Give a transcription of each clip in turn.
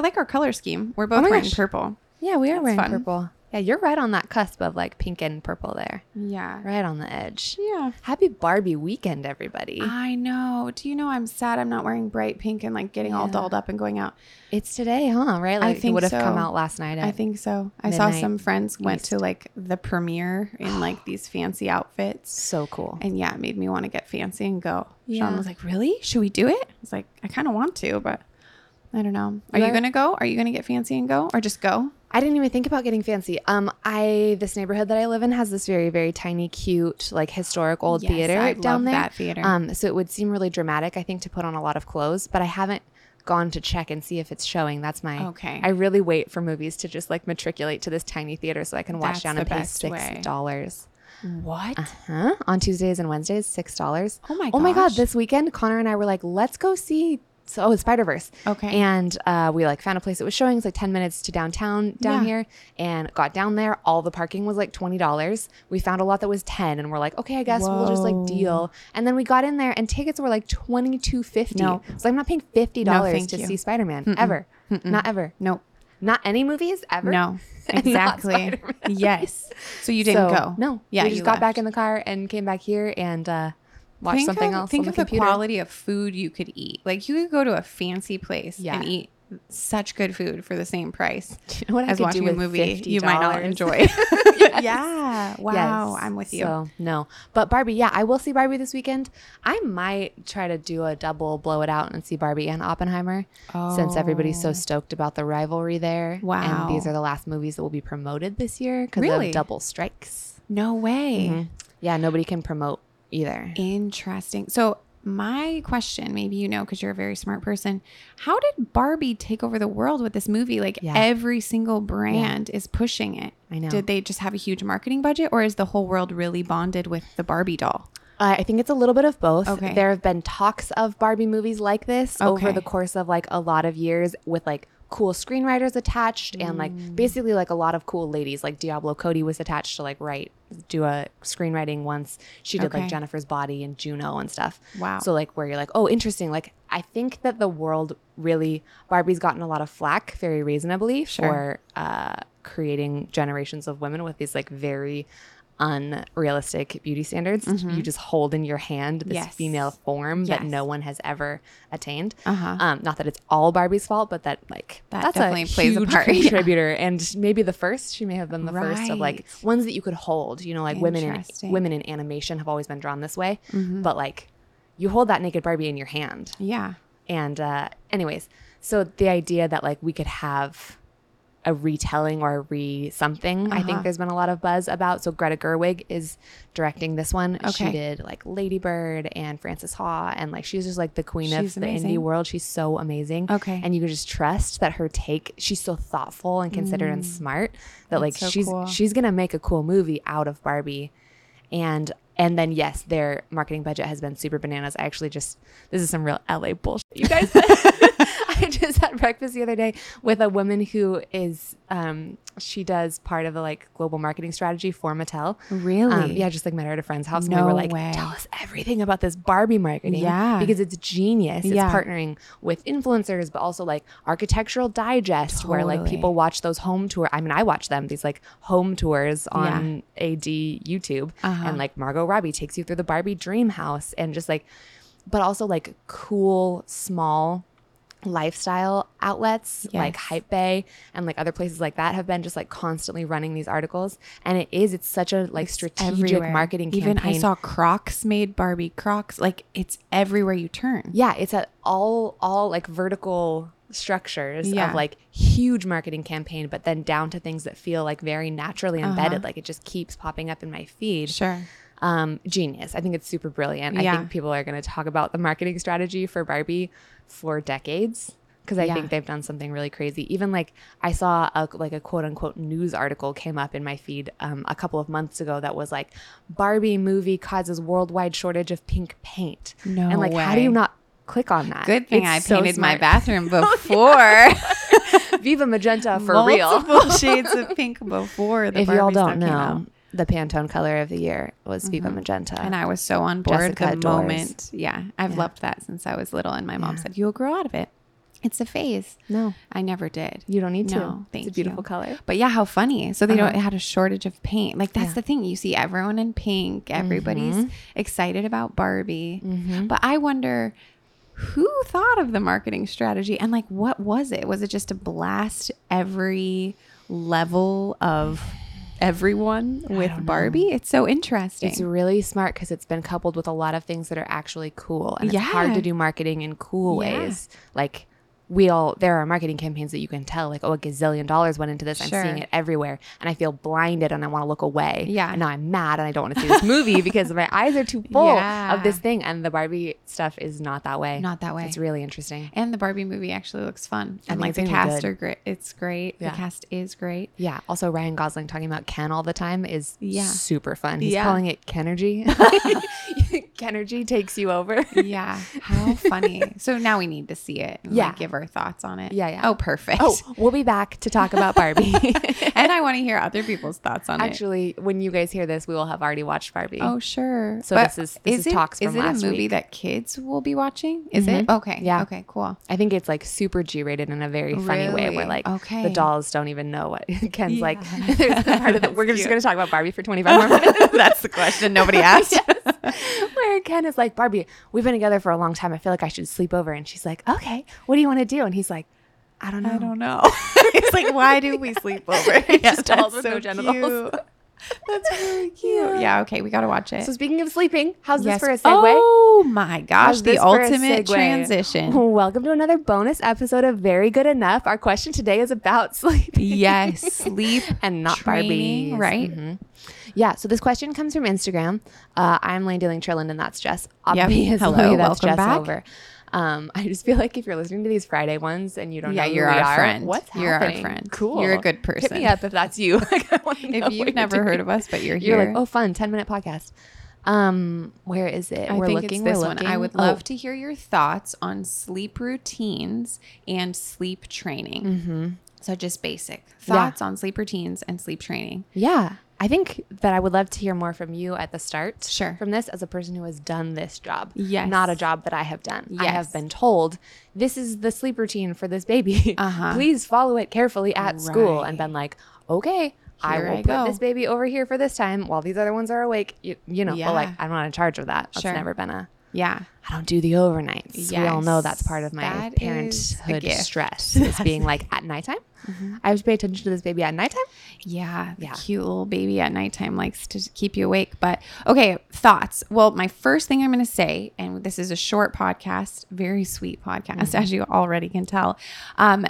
I like our color scheme. We're oh both my wearing gosh. purple. Yeah, we are That's wearing fun. purple. Yeah, you're right on that cusp of like pink and purple there. Yeah. Right on the edge. Yeah. Happy Barbie weekend, everybody. I know. Do you know I'm sad I'm not wearing bright pink and like getting all dolled up and going out? It's today, huh? Right? Like it think would have come out last night. I think so. I saw some friends went to like the premiere in like these fancy outfits. so cool. And yeah, it made me want to get fancy and go. Yeah. Sean was like, Really? Should we do it? I was like, I kind of want to, but I don't know. Are You to go? Are you going to get fancy and go or just go? I didn't even think about getting fancy. Um, I this neighborhood that I live in has this very very tiny, cute, like historic old Yes, theater I down love there. that theater. Um, so it would seem really dramatic, I think, to put on a lot of clothes. But I haven't gone to check and see if it's showing. That's my Okay. I really wait for movies to just like matriculate to this tiny theater so I can watch That's down and pay way. six dollars. What? Uh-huh. On Tuesdays and Wednesdays, six dollars. Oh my Oh my god! This weekend, Connor and I were like, let's go see. So, oh, Spider Verse. Okay. And uh, we like found a place that was showing. It's like ten minutes to downtown down Yeah. here, and got down there. All the parking was like twenty dollars. We found a lot that was ten, and we're like, okay, I guess we'll just like deal. And then we got in there, and tickets were like twenty two fifty. No. So I'm not paying fifty dollars thank to you. see Spider Man ever. Not ever. Nope. Not any movies ever. No. Exactly. Yes. So you didn't So, go? No. Yeah. we you just got back in the car and came back here and uh, watched think something of, else Think the of the computer. quality of food you could eat. Like you could go to a fancy place Yeah. and eat such good food for the same price You know what as watching do a movie you might not enjoy. Yes. Yeah. Wow. Yes. I'm with you. So no, but Barbie, yeah, I will see Barbie this weekend. I might try to do a double, blow it out, and see Barbie and Oppenheimer, oh. since everybody's so oh. stoked about the rivalry there. Wow. and these are the last movies that will be promoted this year because Really? of double strikes. no way. Mm-hmm. Yeah, nobody can promote either. Interesting. So my question, maybe you know because you're a very smart person, how did Barbie take over the world with this movie? Like Yeah. every single brand is pushing it. I know. Did they just have a huge marketing budget, or is the whole world really bonded with the Barbie doll? Uh, I think it's a little bit of both. Okay. There have been talks of Barbie movies like this over the course of like a lot of years with like cool screenwriters attached and Mm. like basically like a lot of cool ladies like Diablo Cody was attached to like write do a screenwriting once. She did Okay. like Jennifer's Body and Juno and stuff. Wow. So like where you're like, "Oh, interesting." Like I think that the world really Barbie's gotten a lot of flack very reasonably Sure. for uh creating generations of women with these like very unrealistic beauty standards. You just hold in your hand this Mm-hmm. Yes. female form that no one has ever attained. Uh-huh. Um, not that it's all Barbie's fault, but that like That that's definitely a plays a huge part, yeah. contributor, and maybe the first. She may have been the first of like ones that you could hold. You know, like women in Mm-hmm. women in animation have always been drawn this way, but like you hold that naked Barbie in your hand, Yeah. and uh, anyways, so the idea that like we could have a retelling or a re something, I Uh-huh. think there's been a lot of buzz about. So Greta Gerwig is directing this one. Okay. She did like Lady Bird and Frances Ha, and like she's just like the queen She's of the indie world. She's so amazing. Okay. and you can just trust that her take. She's so thoughtful and considered and smart that like Mm. So she's cool. she's gonna make a cool movie out of Barbie and and then yes their marketing budget has been super bananas i actually just this is some real la bullshit you guys i just had breakfast the other day with a woman who is um she does part of the like global marketing strategy for mattel Really? um, yeah just like met her at a friend's house and we No were like way. tell us everything about this barbie marketing Yeah. because it's genius it's Yeah. partnering with influencers but also like architectural digest where like people watch those home tour i mean i watch them these like home tours on ad youtube Uh-huh. and like margot robbie takes you through the barbie dream house and just like but also like cool small lifestyle outlets like Yes. Hypebae and like other places like that have been just like constantly running these articles and it is it's such a like strategic Everywhere. marketing Even campaign I saw Crocs made Barbie Crocs. Like it's everywhere you turn. yeah it's at all all like vertical structures Yeah. of like huge marketing campaign but then down to things that feel like very naturally uh-huh. embedded like it just keeps popping up in my feed Sure. Um genius. I think it's super brilliant. I think people are going to talk about the marketing strategy for barbie for decades because i Yeah. think they've done something really crazy. Even like i saw a like a quote unquote news article came up in my feed um, a couple of months ago that was like barbie movie causes worldwide shortage of pink paint. No and like how do you not click on that? Good thing It's I so painted my bathroom before. viva magenta for real. Multiple shades of pink before the if y'all don't stuff came out. know the pantone color of the year was viva magenta And I was so on board Jessica the adores. moment. Yeah, I've Yeah. loved that since I was little. And my mom said, "You'll grow out of it." It's a phase. No, I never did. you don't need to. No, thank it's a beautiful you. color. But yeah, how funny. So they Uh-huh. don't had a shortage of paint. Like that's Yeah. the thing. You see everyone in pink. Everybody's Mhm. excited about Barbie. Mhm. But I wonder who thought of the marketing strategy and like what was it? Was it just to blast every level of everyone with know. Barbie? It's so interesting. It's really smart because it's been coupled with a lot of things that are actually cool. And it's hard to do marketing in cool Yeah. ways. Like we all there are marketing campaigns that you can tell like oh a gazillion dollars went into this. I'm seeing it everywhere and I feel blinded and I want to look away. Yeah. And now I'm mad and I don't want to see this movie because my eyes are too full Yeah. of this thing. And the Barbie stuff is not that way. Not that way. It's really interesting. and the Barbie movie actually looks fun. And like the cast are great. It's great. Yeah. The cast is great. Yeah. Also, Ryan Gosling talking about Ken all the time is Yeah. super fun. He's Yeah. calling it Kenergy. Kenergy takes you over. Yeah. How funny. so now we need to see it and Yeah. like, give our thoughts on it. Yeah, yeah. Oh, perfect. Oh, we'll be back to talk about Barbie. and I want to hear other people's thoughts on it. Actually, when you guys hear this, we will have already watched Barbie. Oh, sure. So this is- this is it, talks Is it last a movie week. that kids will be watching? Is it? Mhm. Okay. Yeah. Okay, cool. I think it's like super G rated in a very funny way where like Okay. the dolls don't even know what Ken's Yeah. like. There's the part of the, we're just going to talk about Barbie for 25 more minutes. That's the question nobody asked. Ken is like, Barbie, we've been together for a long time. I feel like I should sleep over. And she's like, okay, what do you want to do? And he's like, I don't know. I don't know. it's like, why do we sleep over? Just dolls with no genitals. That's really cute. Yeah. okay, we got to watch it. So speaking of sleeping, how's Yes. this for a segue? Oh my gosh, the this for a ultimate transition. Welcome to another bonus episode of Very Good Enough. Our question today is about sleep. yes, sleep and not Barbie, right? Mhm. Yeah. So this question comes from Instagram. Uh, I'm Layne Dealing Trilland, and that's Jess. Yep. Hello, that's welcome Jess back. over. Um, I just feel like if you're listening to these Friday ones and you don't Yeah, know you're our are, friend. what's You're our friend. Cool. You're a good person. Hit me up if that's you. Like, I wanna know If you've never heard of us, but you're here, you're like, oh, fun, 10 minute podcast. Um, where is it? I we're think looking. it's this we're one. looking. I would Oh, love to hear your thoughts on sleep routines and sleep training. Mm-hmm. So just basic Yeah. thoughts on sleep routines and sleep training. Yeah. I think that I would love to hear more from you at the start. Sure. From this as a person who has done this job. Yes. Not a job that I have done. I have been told this is the sleep routine for this baby. Uh-huh. Please follow it carefully at school and been like, okay, I will I put this baby over here for this time while these other ones are awake. You, you know, but like I'm not in charge of that. That's Sure. never been a Yeah. I don't do the overnights. We all know that's part of my that is parenthood gift. stress. Is being like at nighttime. Mm-hmm. I have to pay attention to this baby at nighttime. Yeah, the Yeah. cute little baby at nighttime likes to keep you awake. But okay, thoughts. Well, my first thing I'm going to say, and this is a short podcast, very sweet podcast, mm-hmm. as you already can tell. Um,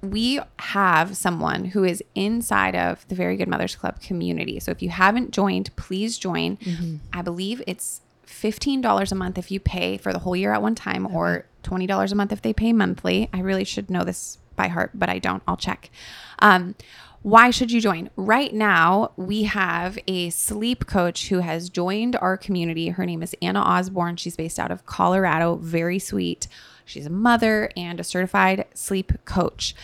we have someone who is inside of the Very Good Mothers Club community. So if you haven't joined, please join. Mm-hmm. I believe it's $15 a month if you pay for the whole year at one time, or $20 a month if they pay monthly. I really should know this by heart, but I don't. I'll check. Um, why should you join? Right now, we have a sleep coach who has joined our community. Her name is Anna Osborne. She's based out of Colorado. Very sweet. She's a mother and a certified sleep coach.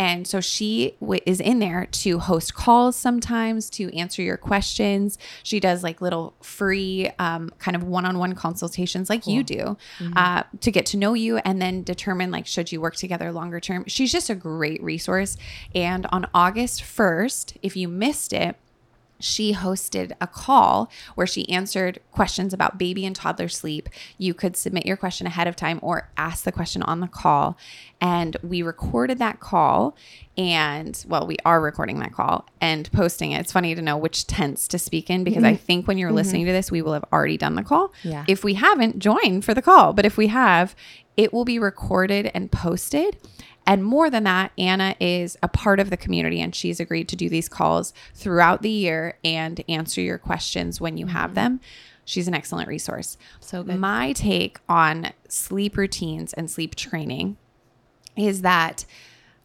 And so she w- is in there to host calls sometimes to answer your questions. She does like little free um, kind of one on one consultations, like you do, uh, to get to know you and then determine like should you work together longer term. She's just a great resource. And on August 1st, if you missed it, she hosted a call where she answered questions about baby and toddler sleep. You could submit your question ahead of time or ask the question on the call. And we recorded that call. And well, we are recording that call and posting it. It's funny to know which tense to speak in because I mm-hmm. think when you're mm-hmm. listening to this, we will have already done the call. Yeah. If we haven't, join for the call. But if we have, it will be recorded and posted. And more than that, Anna is a part of the community and she's agreed to do these calls throughout the year and answer your questions when you have mm-hmm. them. She's an excellent resource. So good. My take on sleep routines and sleep training is that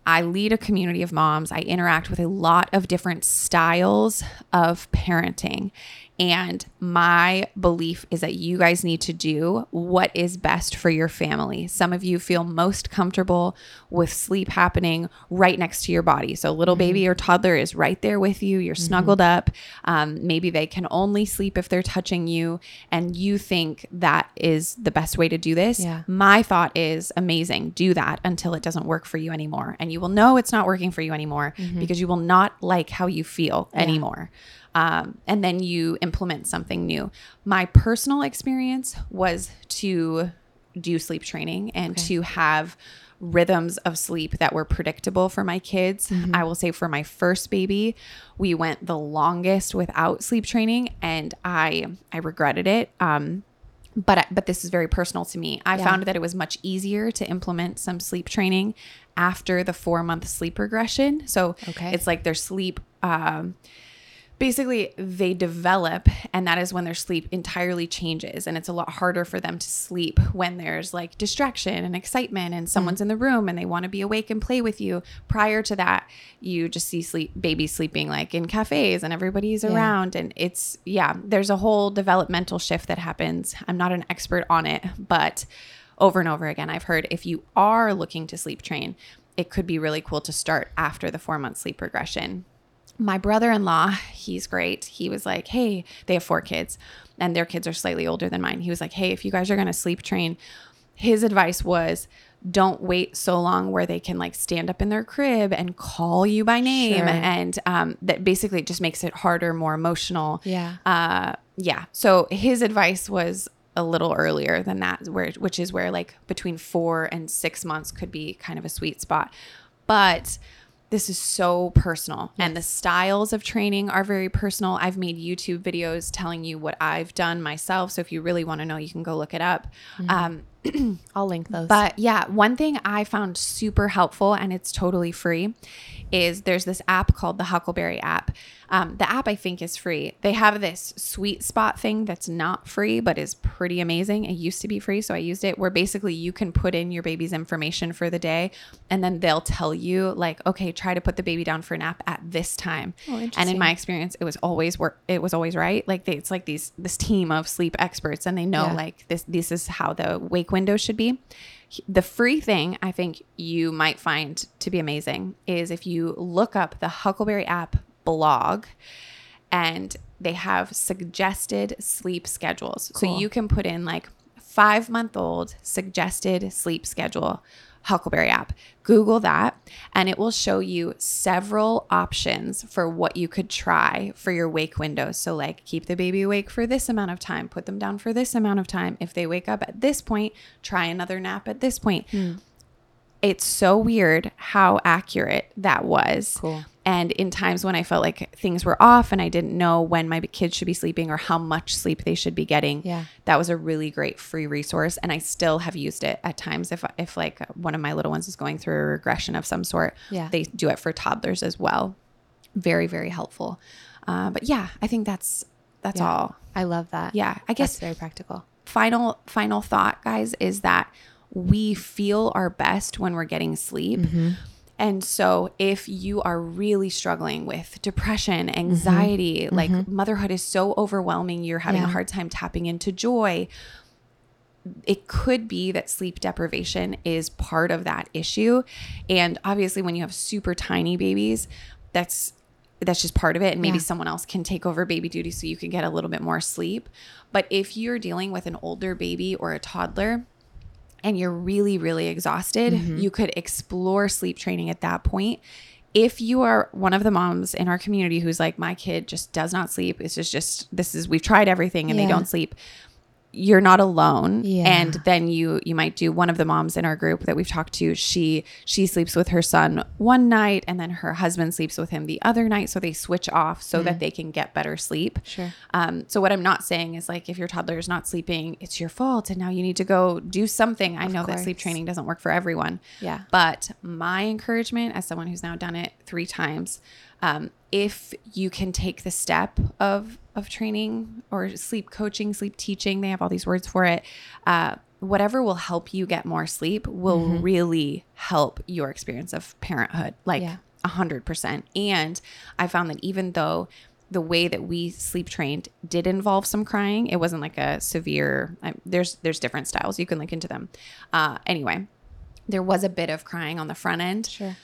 I lead a community of moms. I interact with a lot of different styles of parenting. And my belief is that you guys need to do what is best for your family. Some of you feel most comfortable with sleep happening right next to your body. So, little mm-hmm. baby or toddler is right there with you. You're mm-hmm. snuggled up. Um, maybe they can only sleep if they're touching you, and you think that is the best way to do this. Yeah. My thought is amazing. Do that until it doesn't work for you anymore. And you will know it's not working for you anymore mm-hmm. because you will not like how you feel anymore. Um, and then you implement something new. My personal experience was to do sleep training and to have rhythms of sleep that were predictable for my kids. I will say for my first baby, we went the longest without sleep training and I I regretted it. Um but but this is very personal to me. I found that it was much easier to implement some sleep training after the 4 month sleep regression. So Okay. it's like their sleep um basically they develop and that is when their sleep entirely changes and it's a lot harder for them to sleep when there's like distraction and excitement and mm-hmm. someone's in the room and they want to be awake and play with you. Prior to that you just see sleep babies sleeping like in cafes and everybody's around and it's yeah there's a whole developmental shift that happens. I'm not an expert on it but over and over again i've heard if you are looking to sleep train it could be really cool to start after the four month sleep regression my brother-in-law he's great. He was like hey they have four kids and their kids are slightly older than mine. He was like hey if you guys are going to sleep train his advice was don't wait so long where they can like stand up in their crib and call you by name Sure. and um, that basically just makes it harder more emotional. Yeah. uh yeah. So his advice was a little earlier than that where which is where like between four and six months could be kind of a sweet spot. But this is so personal. And the styles of training are very personal. I've made youtube videos telling you what i've done myself. So if you really want to know you can go look it up. Um, I'll link those. but yeah, one thing I found super helpful, and it's totally free, is there's this app called the Huckleberry app. Um, the app I think is free. They have this sweet spot thing that's not free, but is pretty amazing. It used to be free, so I used it. Where basically you can put in your baby's information for the day, and then they'll tell you like, okay, try to put the baby down for a nap at this time. Oh, and in my experience, it was always work. It was always right. Like they, it's like these this team of sleep experts, and they know Yeah. like this. This is how the wake window should be. The free thing I think you might find to be amazing is if you look up the Huckleberry app blog, and they have suggested sleep schedules. So you can put in like five month old suggested sleep schedule. Huckleberry app. Google that and it will show you several options for what you could try for your wake window. So, like, keep the baby awake for this amount of time, put them down for this amount of time. If they wake up at this point, try another nap at this point. Hmm. It's so weird how accurate that was. Cool. And in times when I felt like things were off and I didn't know when my kids should be sleeping or how much sleep they should be getting, Yeah. that was a really great free resource. And I still have used it at times if if like one of my little ones is going through a regression of some sort. Yeah. they do it for toddlers as well. Very very helpful. Uh, but yeah, I think that's that's Yeah. all. I love that. Yeah, I That's guess very practical. final final thought guys is that we feel our best when we're getting sleep. Mm-hmm. And so if you are really struggling with depression mm-hmm. anxiety mm-hmm. like motherhood is so overwhelming you're having a hard time tapping into joy it could be that sleep deprivation is part of that issue. And obviously when you have super tiny babies that's that's just part of it. And maybe Yeah. someone else can take over baby duty so you can get a little bit more sleep. But if you're dealing with an older baby or a toddler and you're really really exhausted mm-hmm. you could explore sleep training at that point. If you are one of the moms in our community who's like my kid just does not sleep. It's just just this is we've tried everything and they don't sleep you're not alone Yeah. and then you you might do one of the moms in our group that we've talked to she she sleeps with her son one night and then her husband sleeps with him the other night so they switch off so that they can get better sleep Sure. um, so what I'm not saying is like if your toddler is not sleeping, it's your fault, and now you need to go do something. I know that sleep training doesn't work for everyone. Yeah. But my encouragement, as someone who's now done it three times, um, if you can take the step of of training or sleep coaching, sleep teaching, they have all these words for it. Uh, whatever will help you get more sleep will really help your experience of parenthood. Like a hundred percent. And I found that even though the way that we sleep trained did involve some crying. It wasn't like a severe. I, there's there's different styles. You can link into them. Uh, anyway, there was a bit of crying on the front end, Sure.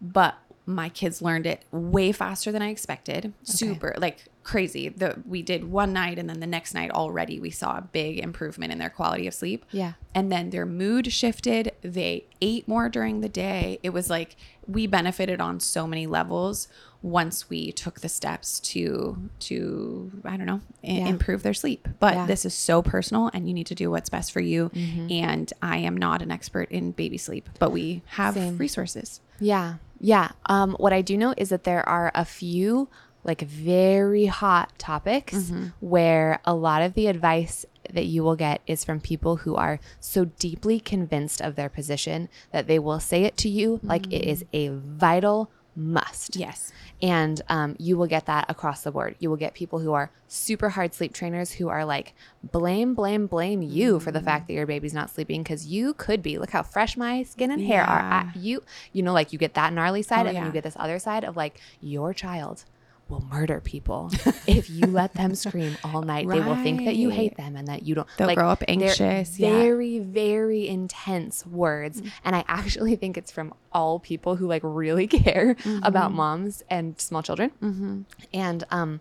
but my kids learned it way faster than I expected. Super like crazy. The we did one night and then the next night already we saw a big improvement in their quality of sleep. Yeah. And then their mood shifted. They ate more during the day. It was like we benefited on so many levels once we took the steps to to I don't know, Yeah. improve their sleep. But Yeah. this is so personal and you need to do what's best for you. Mm-hmm. And I am not an expert in baby sleep, but we have Same. resources. Yeah. Yeah. Um, what I do know is that there are a few like very hot topics Mm-hmm. where a lot of the advice that you will get is from people who are so deeply convinced of their position that they will say it to you like it is a vital must. Yes. And um, you will get that across the board. You will get people who are super hard sleep trainers who are like, blame, blame, blame you for the fact that your baby's not sleeping because you could be. Look how fresh my skin and hair are. I, you, you know, like you get that gnarly side, Oh, and yeah. you get this other side of like your child will murder people if you let them scream all night. They will think that you hate them and that you don't. They'll like, grow up anxious, yeah. Very, very intense words, mm. and I actually think it's from all people who like really care mm-hmm. about moms and small children. Mm-hmm. And um,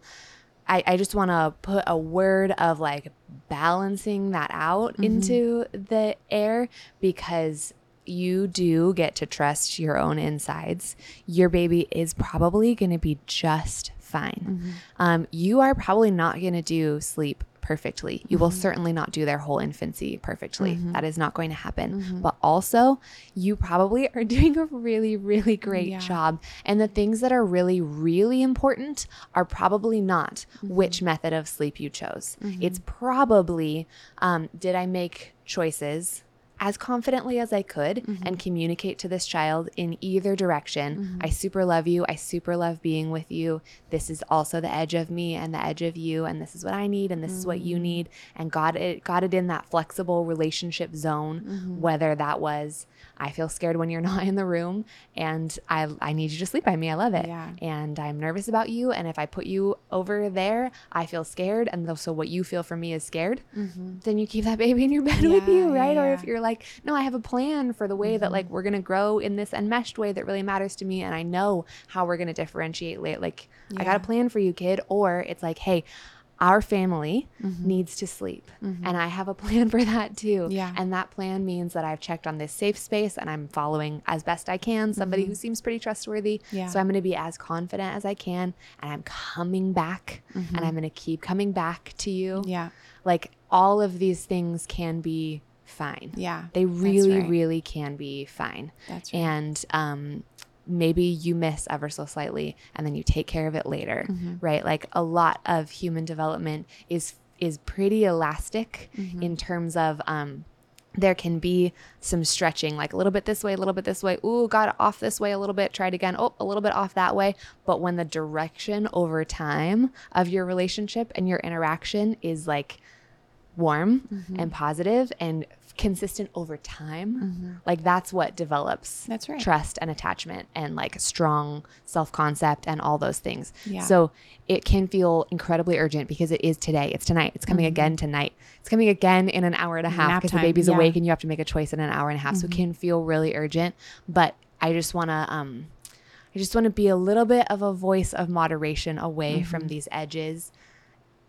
I, I just want to put a word of like balancing that out mm-hmm. into the air because you do get to trust your own insides. Your baby is probably going to be just fine. Mm-hmm. Um, you are probably not going to do sleep perfectly. You will mm-hmm. certainly not do their whole infancy perfectly. Mm-hmm. That is not going to happen. But also, you probably are doing a really, really great Yeah. job. And the things that are really, really important are probably not which method of sleep you chose. It's probably um, did I make choices as confidently as I could mm-hmm. and communicate to this child in either direction. Mm-hmm. I super love you. I super love being with you. This is also the edge of me and the edge of you and this is what I need and this is what you mm-hmm. need and got it got it in that flexible relationship zone whether that was I feel scared when you're not in the room and I I need you to sleep by me. I love it. Yeah. And I'm nervous about you and if I put you over there, I feel scared and so what you feel for me is scared. Mm-hmm. Then you keep that baby in your bed with you, Yeah, yeah, right? Or if you're like, no, I have a plan for the way that mm-hmm. like we're gonna grow in this enmeshed way that really matters to me, and I know how we're gonna differentiate. Late, like I got a plan for you, kid. Or it's like, hey, our family mm-hmm. needs to sleep, mm-hmm. and I have a plan for that too. Yeah. and that plan means that I've checked on this safe space and I'm following as best I can somebody mm-hmm. who seems pretty trustworthy. Yeah. So I'm gonna be as confident as I can, and I'm coming back, and I'm gonna keep coming back to you Yeah. like all of these things can be fine. Yeah. They really, right. really can be fine. That's right. And um, maybe you miss ever so slightly and then you take care of it later, Mm-hmm. right? Like a lot of human development is is pretty elastic Mm-hmm. in terms of um, there can be some stretching, like a little bit this way, a little bit this way. Ooh, got off this way a little bit, tried again. Oh, a little bit off that way. But when the direction over time of your relationship and your interaction is like warm Mm-hmm. and positive and consistent over time, like that's what develops That's right. trust and attachment and like strong self concept and all those things. Yeah. So it can feel incredibly urgent because it is today. It's tonight. It's coming again tonight. It's coming again in an hour and a half Mm-hmm. Because the baby's yeah. Mm-hmm. awake and you have to make a choice in an hour and a half. So it can feel really urgent. But I just want to, um, I just want to be a little bit of a voice of moderation away Mm-hmm. from these edges.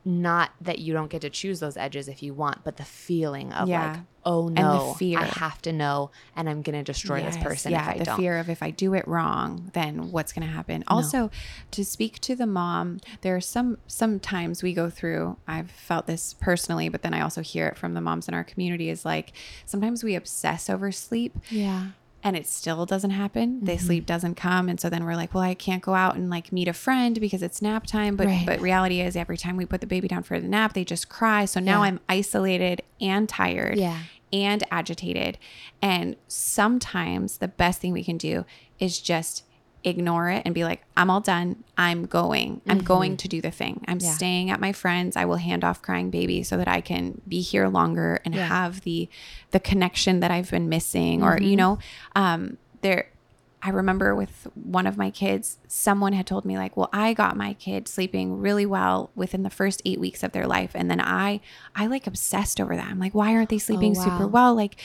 Not that you don't get to choose those edges if you want, but the feeling of Yeah. like, oh the no, fear. I have to know, and I'm gonna destroy this person yeah, if I the don't. fear of if I do it wrong, then what's going to happen. Also, to speak to the mom, there are some sometimes we go through. I've felt this personally, but then I also hear it from the moms in our community. Is like sometimes we obsess over sleep, Yeah. and it still doesn't happen. The Mm-hmm. sleep doesn't come, and so then we're like, well, I can't go out and like meet a friend because it's nap time. But Right. but reality is, every time we put the baby down for the nap, they just cry. So now Yeah. I'm isolated and tired Yeah. And agitated. And sometimes the best thing we can do is just ignore it and be like, I'm all done. I'm going. I'm going to do the thing. I'm Mm-hmm. Yeah. staying at my friends. I will hand off crying baby so that I can be here longer and Yeah. have the the connection that I've been missing or Mm-hmm. you know, um there I remember with one of my kids, someone had told me like, "Well, I got my kid sleeping really well within the first 8 weeks of their life." And then I I like obsessed over that. I'm like, "Why aren't they oh, sleeping wow. super well?" Like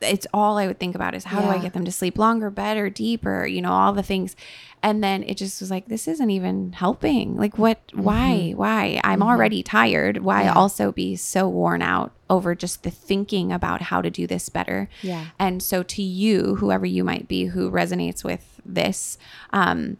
it's all I would think about is how do I get them to sleep longer, better, deeper, you know, all the things. And then it just was like, this isn't even helping. Like, what, why, why? I'm already tired. Why Mm-hmm. Yeah. also be so worn out over just the thinking about how to do this better? Yeah. And so, to you, whoever you might be who resonates with this, um,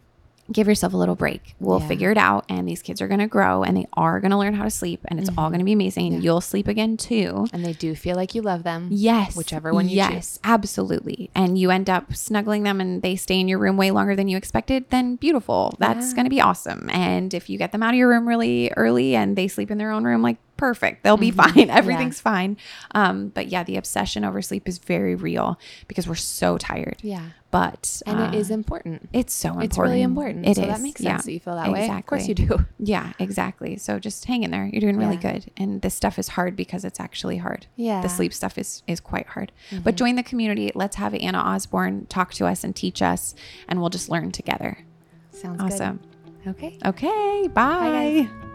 give yourself a little break. We'll Yeah. figure it out. And these kids are going to grow and they are going to learn how to sleep. And it's all going to be amazing. And you'll sleep again too. And they do feel like you love them. Yes. Whichever one you yes, choose. Yes, absolutely. And you end up snuggling them and they stay in your room way longer than you expected, then beautiful. That's Yeah. going to be awesome. And if you get them out of your room really early and they sleep in their own room, like perfect. They'll be Mm-hmm. fine. Everything's fine. Um, but yeah, the obsession over sleep is very real because we're so tired. Yeah. But And it uh, is important. it's so important. It's really important. It so that is. makes Yeah. sense that you feel that way. Of course you do. Yeah, exactly. So just hang in there. You're doing really Yeah. good. And this stuff is hard because it's actually hard. Yeah. The sleep stuff is is quite hard. But join the community. Let's have Anna Osborne talk to us and teach us and we'll just learn together. Sounds Awesome. good. Okay. Okay, bye. guys.